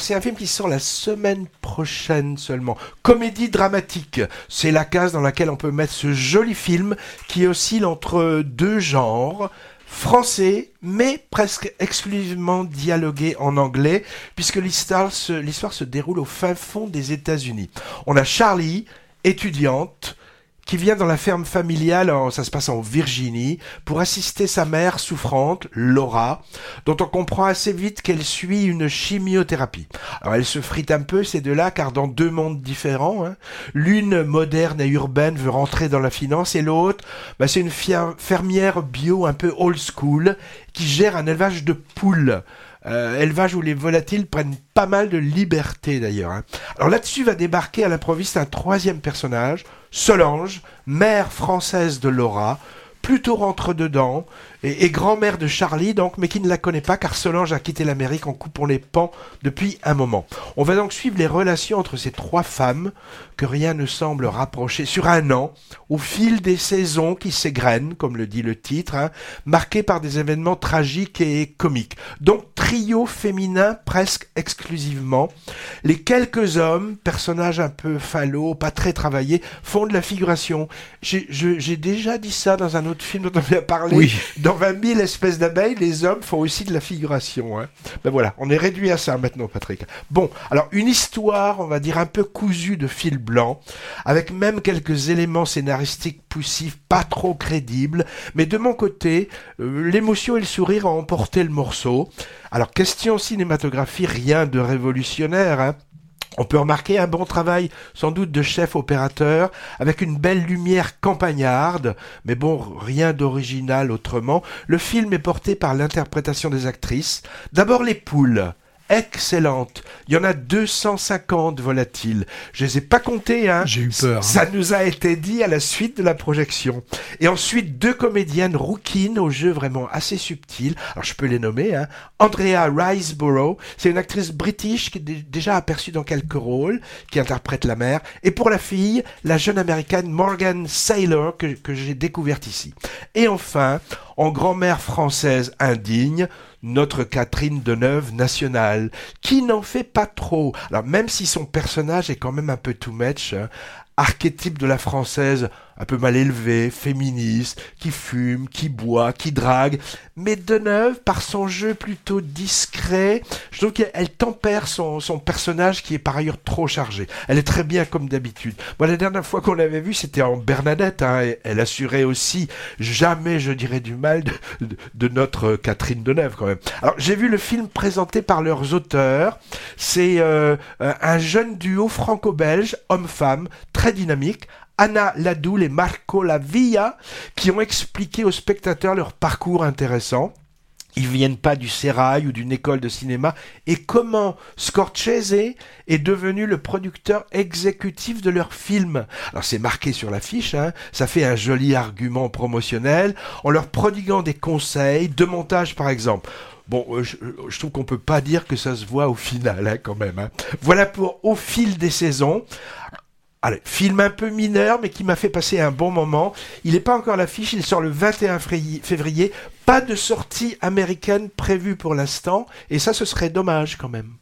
C'est un film qui sort la semaine prochaine seulement. Comédie dramatique. C'est la case dans laquelle on peut mettre ce joli film qui oscille entre deux genres français, mais presque exclusivement dialogué en anglais, puisque l'histoire se, se déroule au fin fond des États-Unis. On a Charlie, étudiante, qui vient dans la ferme familiale, ça se passe en Virginie, pour assister sa mère souffrante, Laura, dont on comprend assez vite qu'elle suit une chimiothérapie. Alors elle se frite un peu ces deux-là, car dans deux mondes différents, hein. l'une moderne et urbaine veut rentrer dans la finance, et l'autre, bah, c'est une fermière bio un peu old school, qui gère un élevage de poules. Euh, élevage où les volatiles prennent pas mal de liberté d'ailleurs. Hein. Alors là-dessus va débarquer à l'improviste un troisième personnage, Solange, mère française de Laura, plutôt rentre dedans, et, grand-mère de Charlie, donc, mais qui ne la connaît pas car Solange a quitté l'Amérique en coupant les pans depuis un moment. On va donc suivre les relations entre ces trois femmes que rien ne semble rapprocher sur un an, au fil des saisons qui s'égrènent, comme le dit le titre, hein, marqués par des événements tragiques et comiques. Donc trio féminin presque exclusivement. Les quelques hommes, personnages un peu fallots, pas très travaillés, font de la figuration. J'ai déjà dit ça dans un autre film dont on a parlé. Oui dans 20 000 espèces d'abeilles, les hommes font aussi de la figuration. Hein. Ben voilà, on est réduit à ça maintenant, Patrick. Bon, alors une histoire, on va dire un peu cousue de fil blanc, avec même quelques éléments scénaristiques poussifs, pas trop crédibles, mais de mon côté, euh, l'émotion et le sourire ont emporté le morceau. Alors question cinématographie, rien de révolutionnaire, hein. On peut remarquer un bon travail sans doute de chef opérateur avec une belle lumière campagnarde, mais bon, rien d'original autrement. Le film est porté par l'interprétation des actrices. D'abord les poules excellente. Il y en a 250 volatiles. Je les ai pas comptés, hein. J'ai eu peur. Hein. Ça nous a été dit à la suite de la projection. Et ensuite, deux comédiennes rouquines au jeu vraiment assez subtil. Alors, je peux les nommer, hein. Andrea Riseborough. C'est une actrice british qui est déjà aperçue dans quelques rôles, qui interprète la mère. Et pour la fille, la jeune américaine Morgan Saylor, que, que j'ai découverte ici. Et enfin, en grand-mère française indigne, notre Catherine Deneuve nationale, qui n'en fait pas trop. Alors même si son personnage est quand même un peu too much, hein, archétype de la française un peu mal élevée, féministe, qui fume, qui boit, qui drague, mais Deneuve, par son jeu plutôt discret, je trouve qu'elle tempère son, son, personnage qui est par ailleurs trop chargé. Elle est très bien comme d'habitude. Moi, la dernière fois qu'on l'avait vue, c'était en Bernadette. Hein, elle assurait aussi jamais, je dirais, du mal de, de, notre Catherine Deneuve quand même. Alors, j'ai vu le film présenté par leurs auteurs. C'est euh, un jeune duo franco-belge, homme-femme, très dynamique, Anna Ladoul et Marco Lavia, qui ont expliqué aux spectateurs leur parcours intéressant. Ils viennent pas du sérail ou d'une école de cinéma. Et comment Scorsese est devenu le producteur exécutif de leur film. Alors c'est marqué sur l'affiche, hein, ça fait un joli argument promotionnel, en leur prodiguant des conseils de montage par exemple. Bon, euh, je, trouve qu'on peut pas dire que ça se voit au final, hein, quand même. Hein. Voilà pour Au fil des saisons. Allez, film un peu mineur, mais qui m'a fait passer un bon moment. Il n'est pas encore à l'affiche, il sort le 21 février. Pas de sortie américaine prévue pour l'instant, et ça, ce serait dommage quand même.